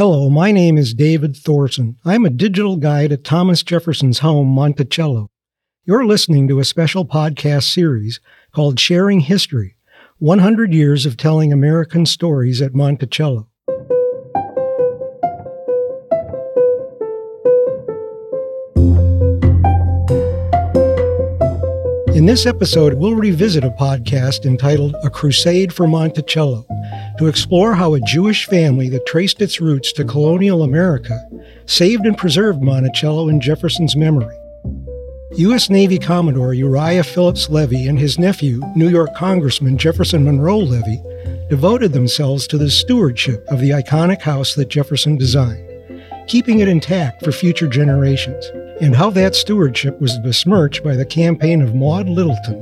Hello, my name is David Thorson. I'm a digital guide at Thomas Jefferson's home, Monticello. You're listening to a special podcast series called Sharing History 100 Years of Telling American Stories at Monticello. In this episode, we'll revisit a podcast entitled A Crusade for Monticello to explore how a Jewish family that traced its roots to colonial America saved and preserved Monticello in Jefferson's memory. U.S. Navy Commodore Uriah Phillips Levy and his nephew, New York Congressman Jefferson Monroe Levy, devoted themselves to the stewardship of the iconic house that Jefferson designed, keeping it intact for future generations, and how that stewardship was besmirched by the campaign of Maud Littleton,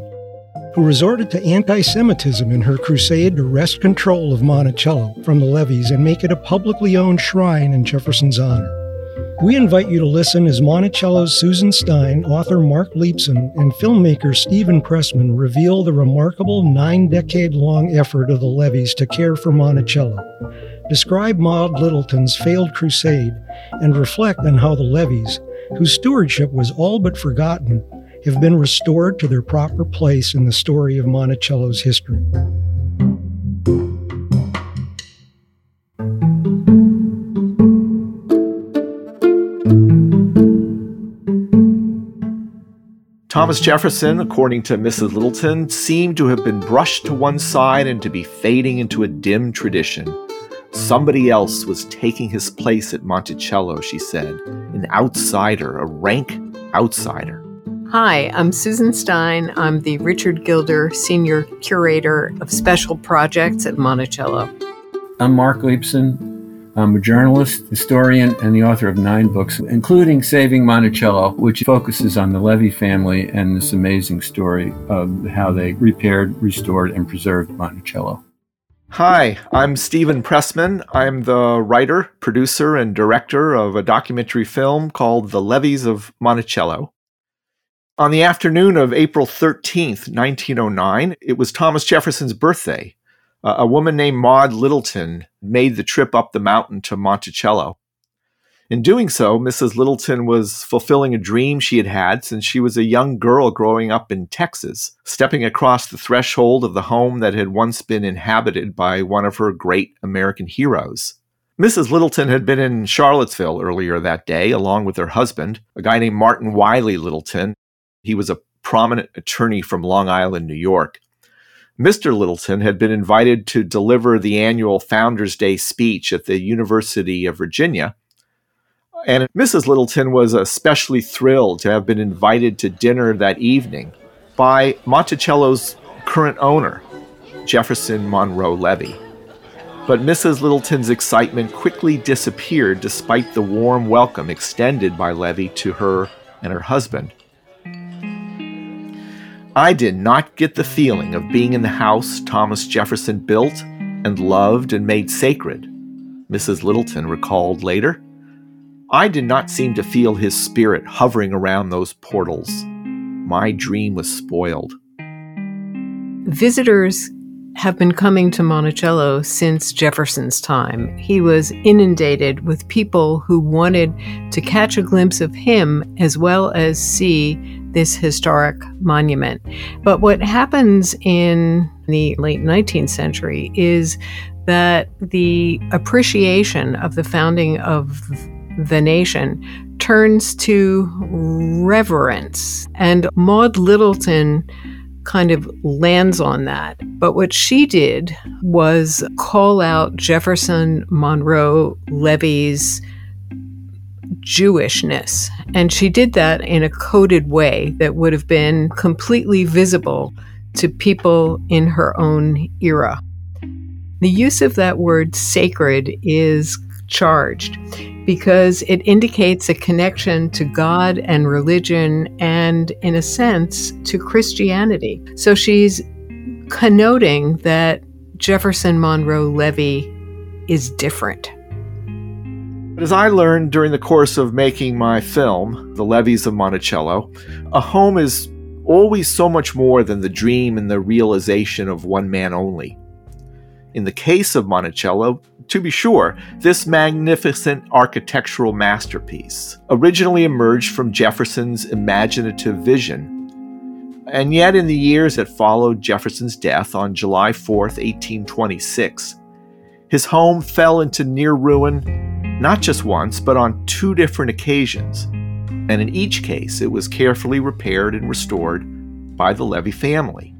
who resorted to anti Semitism in her crusade to wrest control of Monticello from the Levys and make it a publicly owned shrine in Jefferson's honor. We invite you to listen as Monticello's Susan Stein, author Marc Leepson, and filmmaker Steven Pressman reveal the remarkable nine decade long effort of the Levys to care for Monticello, describe Maud Littleton's failed crusade, and reflect on how the Levys, whose stewardship was all but forgotten, have been restored to their proper place in the story of Monticello's history. Thomas Jefferson, according to Mrs. Littleton, seemed to have been brushed to one side and to be fading into a dim tradition. Somebody else was taking his place at Monticello, she said, an outsider, a rank outsider. Hi, I'm Susan Stein. I'm the Richard Gilder Senior Curator of Special Projects at Monticello. I'm Marc Leepson. I'm a journalist, historian, and the author of nine books, including Saving Monticello, which focuses on the Levy family and this amazing story of how they repaired, restored, and preserved Monticello. Hi, I'm Steven Pressman. I'm the writer, producer, and director of a documentary film called The Levys of Monticello. On the afternoon of April 13th, 1909, it was Thomas Jefferson's birthday. Uh, a woman named Maud Littleton made the trip up the mountain to Monticello. In doing so, Mrs. Littleton was fulfilling a dream she had had since she was a young girl growing up in Texas, stepping across the threshold of the home that had once been inhabited by one of her great American heroes. Mrs. Littleton had been in Charlottesville earlier that day, along with her husband, a guy named Martin Wiley Littleton, he was a prominent attorney from Long Island, New York. Mr. Littleton had been invited to deliver the annual Founders Day speech at the University of Virginia. And Mrs. Littleton was especially thrilled to have been invited to dinner that evening by Monticello's current owner, Jefferson Monroe Levy. But Mrs. Littleton's excitement quickly disappeared despite the warm welcome extended by Levy to her and her husband. I did not get the feeling of being in the house Thomas Jefferson built and loved and made sacred, Mrs. Littleton recalled later. I did not seem to feel his spirit hovering around those portals. My dream was spoiled. Visitors have been coming to Monticello since Jefferson's time. He was inundated with people who wanted to catch a glimpse of him as well as see this historic monument. But what happens in the late 19th century is that the appreciation of the founding of the nation turns to reverence. And Maud Littleton kind of lands on that. But what she did was call out Jefferson Monroe Levy's Jewishness. And she did that in a coded way that would have been completely visible to people in her own era. The use of that word sacred is charged because it indicates a connection to God and religion and, in a sense, to Christianity. So she's connoting that Jefferson Monroe Levy is different. But as I learned during the course of making my film, The Levys of Monticello, a home is always so much more than the dream and the realization of one man only. In the case of Monticello, to be sure, this magnificent architectural masterpiece originally emerged from Jefferson's imaginative vision. And yet, in the years that followed Jefferson's death on July 4, 1826, his home fell into near ruin not just once, but on two different occasions. And in each case, it was carefully repaired and restored by the Levy family.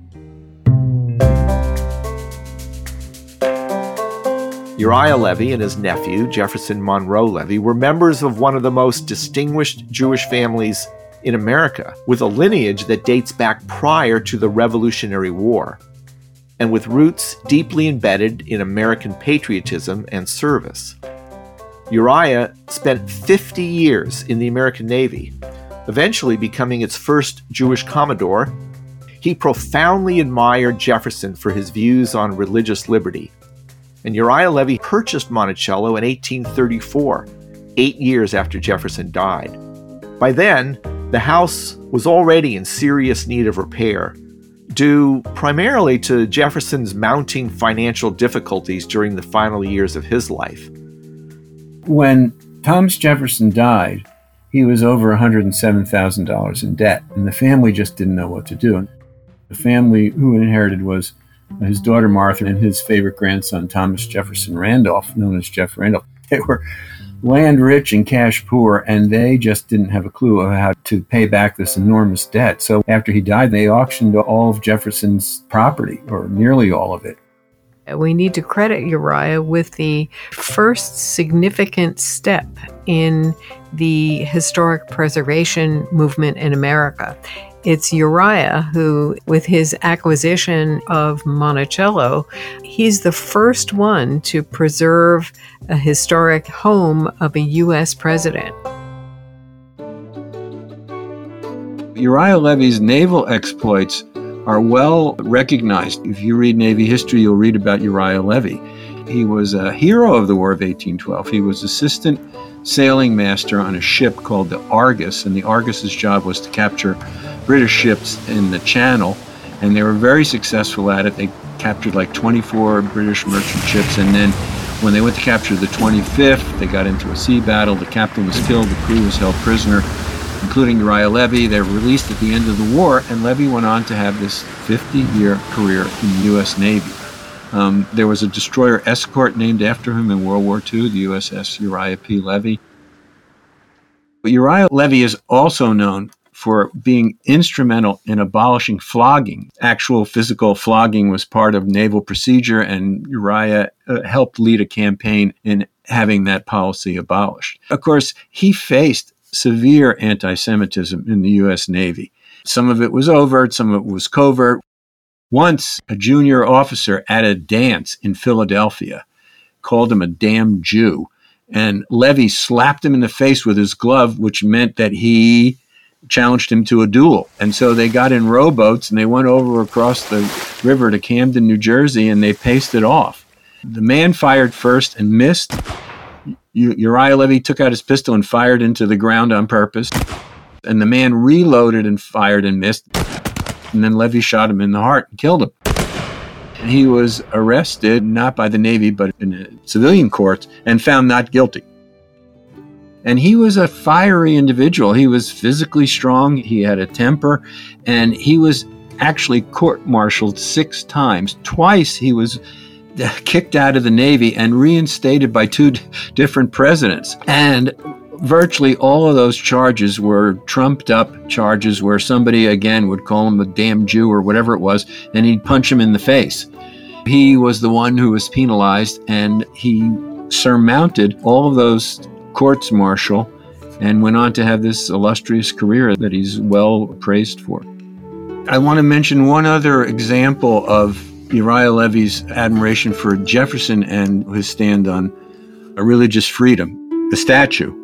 Uriah Levy and his nephew, Jefferson Monroe Levy, were members of one of the most distinguished Jewish families in America, with a lineage that dates back prior to the Revolutionary War, and with roots deeply embedded in American patriotism and service. Uriah spent 50 years in the American Navy, eventually becoming its first Jewish Commodore. He profoundly admired Jefferson for his views on religious liberty and Uriah Levy purchased Monticello in 1834, eight years after Jefferson died. By then, the house was already in serious need of repair, due primarily to Jefferson's mounting financial difficulties during the final years of his life. When Thomas Jefferson died, he was over $107,000 in debt, and the family just didn't know what to do. The family who inherited was his daughter Martha and his favorite grandson Thomas Jefferson Randolph, known as Jeff Randolph. They were land rich and cash poor, and they just didn't have a clue of how to pay back this enormous debt. So after he died, they auctioned all of Jefferson's property, or nearly all of it. We need to credit Uriah with the first significant step in the historic preservation movement in America. It's Uriah who, with his acquisition of Monticello, he's the first one to preserve a historic home of a U.S. president. Uriah Levy's naval exploits are well recognized. If you read Navy history, you'll read about Uriah Levy. He was a hero of the War of 1812. He was assistant sailing master on a ship called the Argus, and the Argus's job was to capture British ships in the Channel, and they were very successful at it. They captured like 24 British merchant ships, and then when they went to capture the 25th, they got into a sea battle. The captain was killed, the crew was held prisoner, including Uriah Levy. They were released at the end of the war, and Levy went on to have this 50 year career in the U.S. Navy. Um, there was a destroyer escort named after him in World War II, the USS Uriah P. Levy. But Uriah Levy is also known for being instrumental in abolishing flogging. Actual physical flogging was part of naval procedure, and Uriah uh, helped lead a campaign in having that policy abolished. Of course, he faced severe anti Semitism in the U.S. Navy. Some of it was overt, some of it was covert. Once, a junior officer at a dance in Philadelphia called him a damn Jew. And Levy slapped him in the face with his glove, which meant that he challenged him to a duel. And so they got in rowboats and they went over across the river to Camden, New Jersey, and they paced it off. The man fired first and missed. Uriah Levy took out his pistol and fired into the ground on purpose. And the man reloaded and fired and missed. And then Levy shot him in the heart and killed him. And he was arrested, not by the Navy, but in a civilian court, and found not guilty. And he was a fiery individual. He was physically strong, he had a temper, and he was actually court martialed six times. Twice he was kicked out of the Navy and reinstated by two d- different presidents. And virtually all of those charges were trumped up charges where somebody again would call him a damn Jew or whatever it was, and he'd punch him in the face. He was the one who was penalized, and he surmounted all of those courts martial and went on to have this illustrious career that he's well praised for. I want to mention one other example of Uriah Levy's admiration for Jefferson and his stand on religious freedom the statue.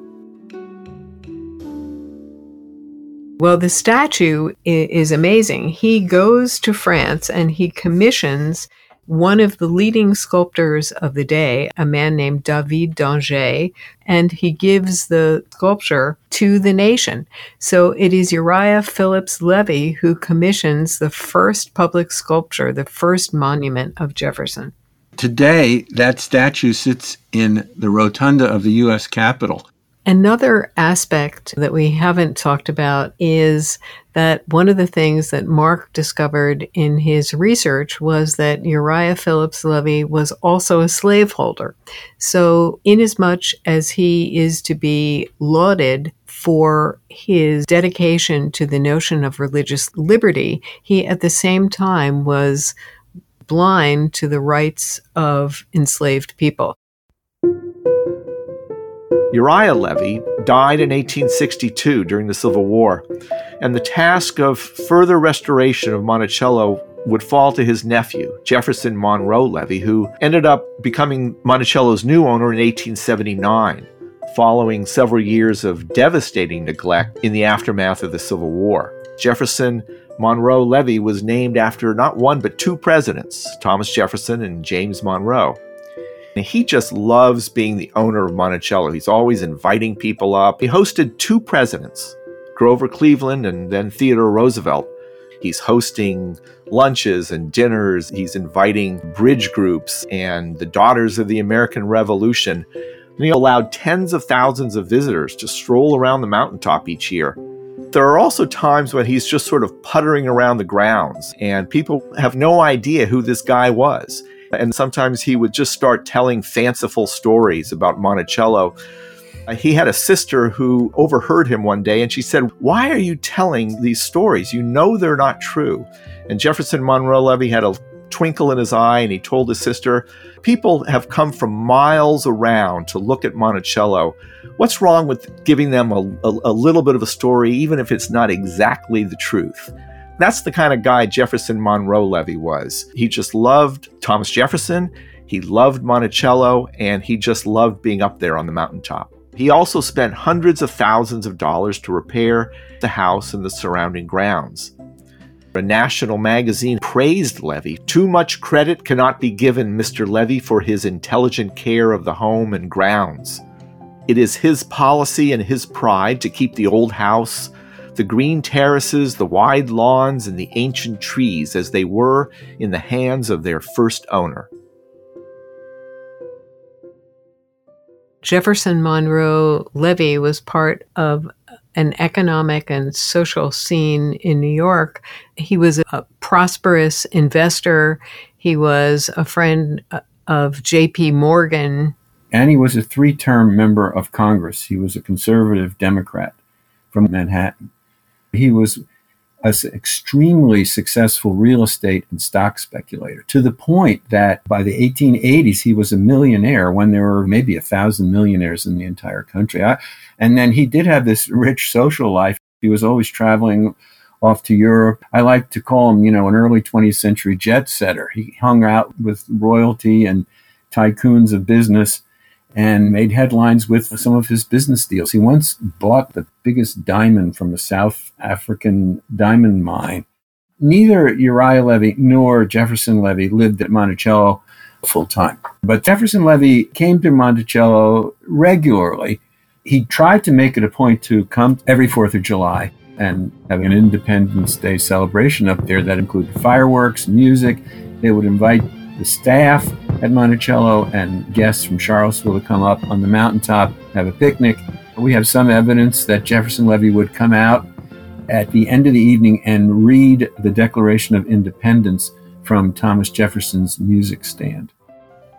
Well, the statue is amazing. He goes to France and he commissions one of the leading sculptors of the day, a man named David d'Angers, and he gives the sculpture to the nation. So it is Uriah Phillips Levy who commissions the first public sculpture, the first monument of Jefferson. Today, that statue sits in the rotunda of the U.S. Capitol. Another aspect that we haven't talked about is that one of the things that Marc discovered in his research was that Uriah Phillips Levy was also a slaveholder. So, inasmuch as he is to be lauded for his dedication to the notion of religious liberty, he at the same time was blind to the rights of enslaved people. Uriah Levy died in 1862 during the Civil War, and the task of further restoration of Monticello would fall to his nephew, Jefferson Monroe Levy, who ended up becoming Monticello's new owner in 1879, following several years of devastating neglect in the aftermath of the Civil War. Jefferson Monroe Levy was named after not one but two presidents, Thomas Jefferson and James Monroe. And he just loves being the owner of Monticello. He's always inviting people up. He hosted two presidents, Grover Cleveland and then Theodore Roosevelt. He's hosting lunches and dinners. He's inviting bridge groups and the Daughters of the American Revolution. And he allowed tens of thousands of visitors to stroll around the mountaintop each year. There are also times when he's just sort of puttering around the grounds, and people have no idea who this guy was. And sometimes he would just start telling fanciful stories about Monticello. Uh, he had a sister who overheard him one day and she said, Why are you telling these stories? You know they're not true. And Jefferson Monroe Levy had a twinkle in his eye and he told his sister, People have come from miles around to look at Monticello. What's wrong with giving them a, a, a little bit of a story, even if it's not exactly the truth? That's the kind of guy Jefferson Monroe Levy was. He just loved Thomas Jefferson, he loved Monticello, and he just loved being up there on the mountaintop. He also spent hundreds of thousands of dollars to repair the house and the surrounding grounds. A national magazine praised Levy. Too much credit cannot be given Mr. Levy for his intelligent care of the home and grounds. It is his policy and his pride to keep the old house the green terraces, the wide lawns, and the ancient trees as they were in the hands of their first owner. Jefferson Monroe Levy was part of an economic and social scene in New York. He was a prosperous investor. He was a friend uh, of J.P. Morgan. And he was a three term member of Congress. He was a conservative Democrat from Manhattan. He was an extremely successful real estate and stock speculator to the point that by the 1880s he was a millionaire when there were maybe a thousand millionaires in the entire country. I, and then he did have this rich social life. He was always traveling off to Europe. I like to call him, you know, an early 20th century jet setter. He hung out with royalty and tycoons of business and made headlines with some of his business deals. He once bought the biggest diamond from a South African diamond mine. Neither Uriah Levy nor Jefferson Levy lived at Monticello full time. But Jefferson Levy came to Monticello regularly. He tried to make it a point to come every 4th of July and have an Independence Day celebration up there that included fireworks, music. They would invite the staff at Monticello and guests from Charlottesville to come up on the mountaintop, have a picnic. We have some evidence that Jefferson Levy would come out at the end of the evening and read the Declaration of Independence from Thomas Jefferson's music stand.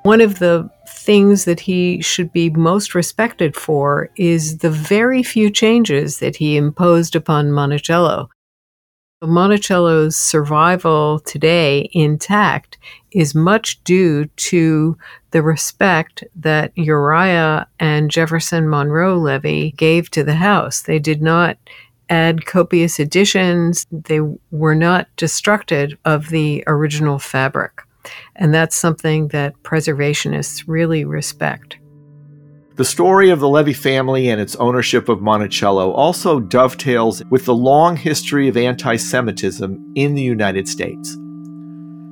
One of the things that he should be most respected for is the very few changes that he imposed upon Monticello. Monticello's survival today intact is much due to the respect that Uriah and Jefferson Monroe Levy gave to the house. They did not add copious additions, they were not destructive of the original fabric. And that's something that preservationists really respect. The story of the Levy family and its ownership of Monticello also dovetails with the long history of anti Semitism in the United States.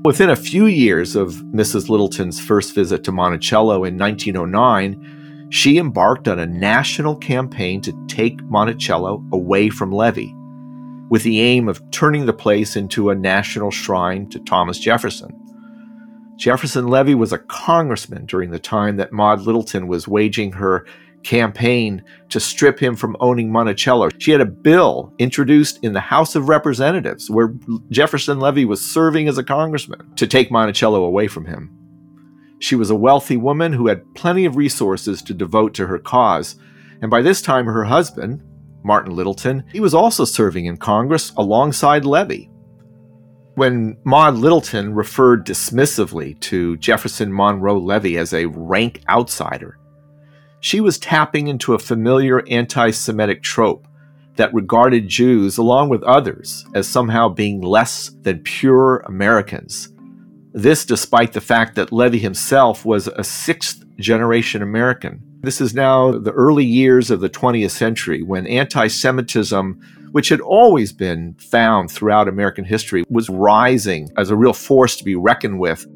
Within a few years of Mrs. Littleton's first visit to Monticello in 1909, she embarked on a national campaign to take Monticello away from Levy, with the aim of turning the place into a national shrine to Thomas Jefferson. Jefferson Levy was a congressman during the time that Maud Littleton was waging her campaign to strip him from owning Monticello. She had a bill introduced in the House of Representatives where Jefferson Levy was serving as a congressman to take Monticello away from him. She was a wealthy woman who had plenty of resources to devote to her cause, and by this time her husband, Martin Littleton, he was also serving in Congress alongside Levy. When Maud Littleton referred dismissively to Jefferson Monroe Levy as a rank outsider, she was tapping into a familiar anti Semitic trope that regarded Jews, along with others, as somehow being less than pure Americans. This despite the fact that Levy himself was a sixth generation American. This is now the early years of the 20th century when anti Semitism which had always been found throughout American history, was rising as a real force to be reckoned with.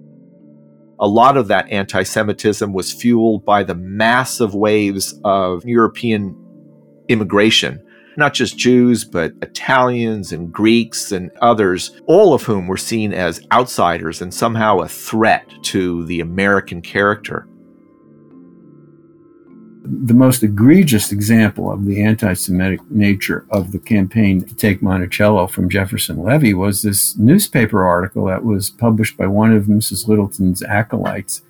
A lot of that anti Semitism was fueled by the massive waves of European immigration, not just Jews, but Italians and Greeks and others, all of whom were seen as outsiders and somehow a threat to the American character the most egregious example of the anti Semitic nature of the campaign to take Monticello from Jefferson Levy was this newspaper article that was published by one of Mrs. Littleton's acolytes,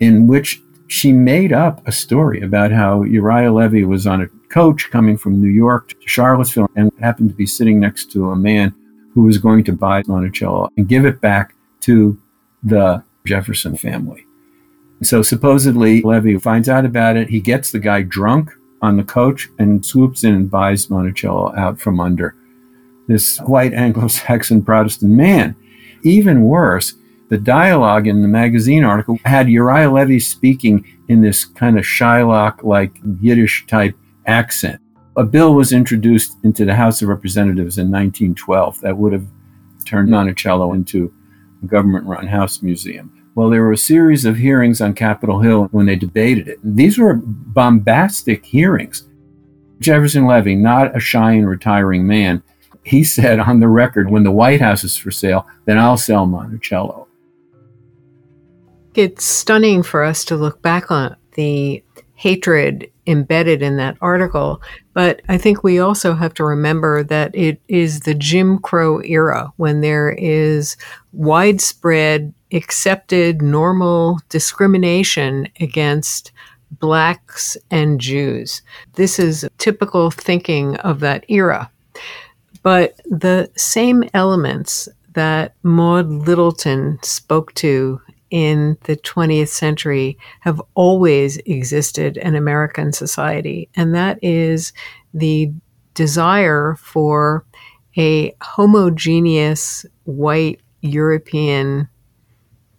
in which she made up a story about how Uriah Levy was on a coach coming from New York to Charlottesville and happened to be sitting next to a man who was going to buy Monticello and give it back to the Jefferson family. So supposedly Levy finds out about it. He gets the guy drunk on the coach and swoops in and buys Monticello out from under this white Anglo-Saxon Protestant man. Even worse, the dialogue in the magazine article had Uriah Levy speaking in this kind of Shylock-like Yiddish type accent. A bill was introduced into the House of Representatives in 1912 that would have turned Monticello into a government-run house museum. Well, there were a series of hearings on Capitol Hill when they debated it. These were bombastic hearings. Jefferson Levy, not a shy and retiring man, he said on the record, when the White House is for sale, then I'll sell Monticello. It's stunning for us to look back on the hatred embedded in that article. But I think we also have to remember that it is the Jim Crow era when there is widespread accepted normal discrimination against blacks and Jews. This is typical thinking of that era. But the same elements that Maud Littleton spoke to in the 20th century have always existed in American society, and that is the desire for a homogeneous white European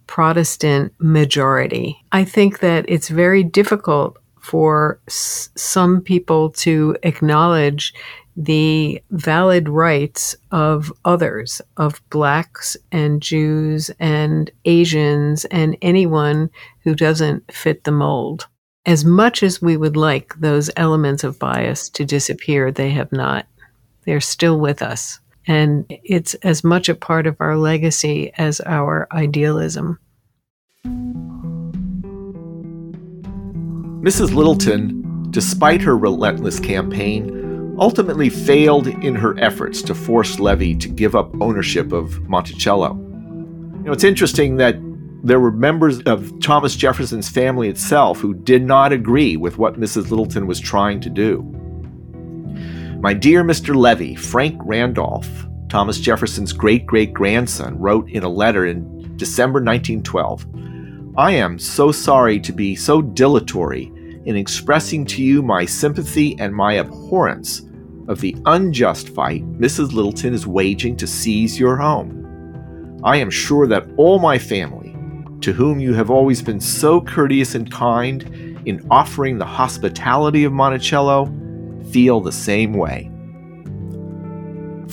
Protestant majority. I think that it's very difficult for s- some people to acknowledge the valid rights of others, of blacks and Jews and Asians and anyone who doesn't fit the mold. As much as we would like those elements of bias to disappear, they have not. They're still with us. And it's as much a part of our legacy as our idealism. Mrs. Littleton, despite her relentless campaign, ultimately failed in her efforts to force Levy to give up ownership of Monticello. You know, it's interesting that there were members of Thomas Jefferson's family itself who did not agree with what Mrs. Littleton was trying to do. My dear Mr. Levy, Frank Randolph, Thomas Jefferson's great great grandson, wrote in a letter in December 1912 I am so sorry to be so dilatory in expressing to you my sympathy and my abhorrence of the unjust fight Mrs. Littleton is waging to seize your home. I am sure that all my family, to whom you have always been so courteous and kind in offering the hospitality of Monticello, feel the same way.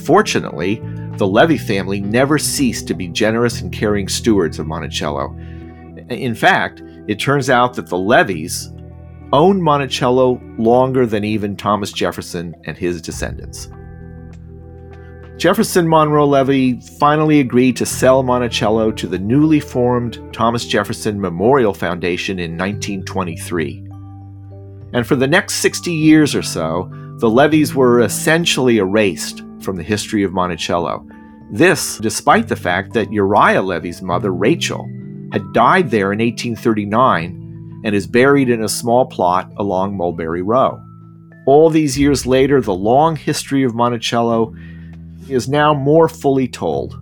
Fortunately, the Levy family never ceased to be generous and caring stewards of Monticello. In fact, it turns out that the Levys owned Monticello longer than even Thomas Jefferson and his descendants. Jefferson Monroe Levy finally agreed to sell Monticello to the newly formed Thomas Jefferson Memorial Foundation in 1923. And for the next 60 years or so, the Levys were essentially erased from the history of Monticello. This, despite the fact that Uriah Levy's mother, Rachel, had died there in 1839 and is buried in a small plot along Mulberry Row. All these years later, the long history of Monticello is now more fully told.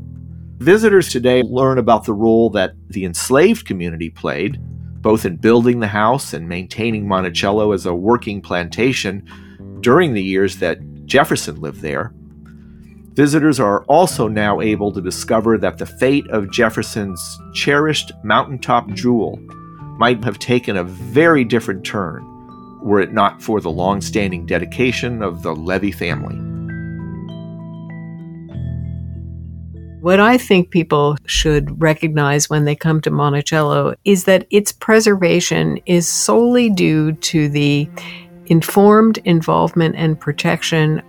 Visitors today learn about the role that the enslaved community played, both in building the house and maintaining Monticello as a working plantation during the years that Jefferson lived there. Visitors are also now able to discover that the fate of Jefferson's cherished mountaintop jewel might have taken a very different turn were it not for the long standing dedication of the Levy family. What I think people should recognize when they come to Monticello is that its preservation is solely due to the informed involvement and protection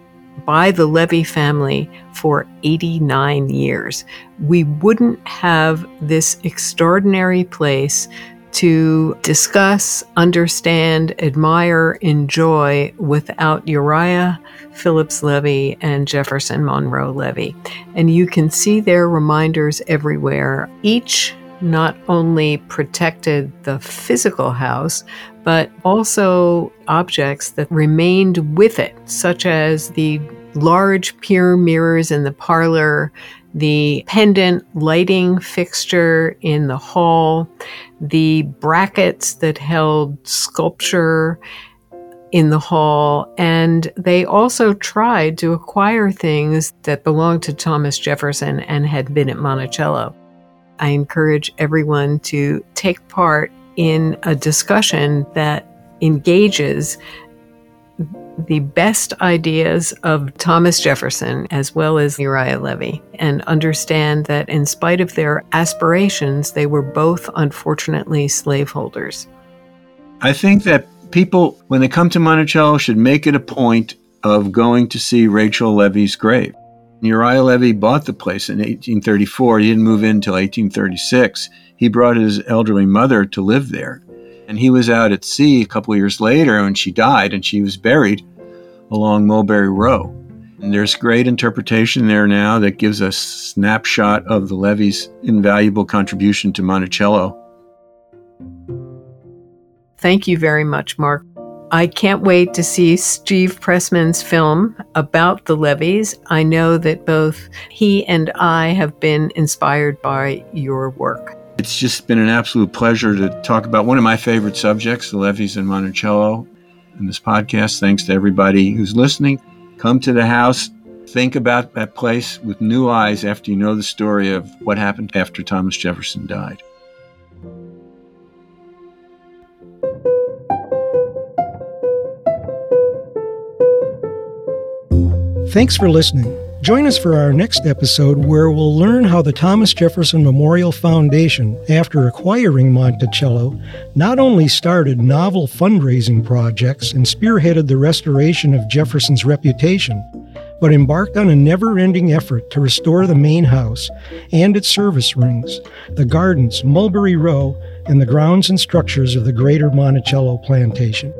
by the Levy family for 89 years. We wouldn't have this extraordinary place to discuss, understand, admire, enjoy without Uriah Phillips Levy and Jefferson Monroe Levy. And you can see their reminders everywhere. Each not only protected the physical house, but also objects that remained with it, such as the large pier mirrors in the parlor, the pendant lighting fixture in the hall, the brackets that held sculpture in the hall, and they also tried to acquire things that belonged to Thomas Jefferson and had been at Monticello. I encourage everyone to take part in a discussion that engages the best ideas of Thomas Jefferson as well as Uriah Levy and understand that in spite of their aspirations, they were both unfortunately slaveholders. I think that people, when they come to Monticello, should make it a point of going to see Rachel Levy's grave. Uriah Levy bought the place in 1834. He didn't move in until 1836. He brought his elderly mother to live there. And he was out at sea a couple years later when she died, and she was buried along Mulberry Row. And there's great interpretation there now that gives a snapshot of the Levy's invaluable contribution to Monticello. Thank you very much, Marc. I can't wait to see Steve Pressman's film about the Levys. I know that both he and I have been inspired by your work. It's just been an absolute pleasure to talk about one of my favorite subjects, the Levys in Monticello, in this podcast. Thanks to everybody who's listening. Come to the house, think about that place with new eyes after you know the story of what happened after Thomas Jefferson died. Thanks for listening. Join us for our next episode where we'll learn how the Thomas Jefferson Memorial Foundation, after acquiring Monticello, not only started novel fundraising projects and spearheaded the restoration of Jefferson's reputation, but embarked on a never ending effort to restore the main house and its service rings, the gardens, Mulberry Row, and the grounds and structures of the greater Monticello plantation.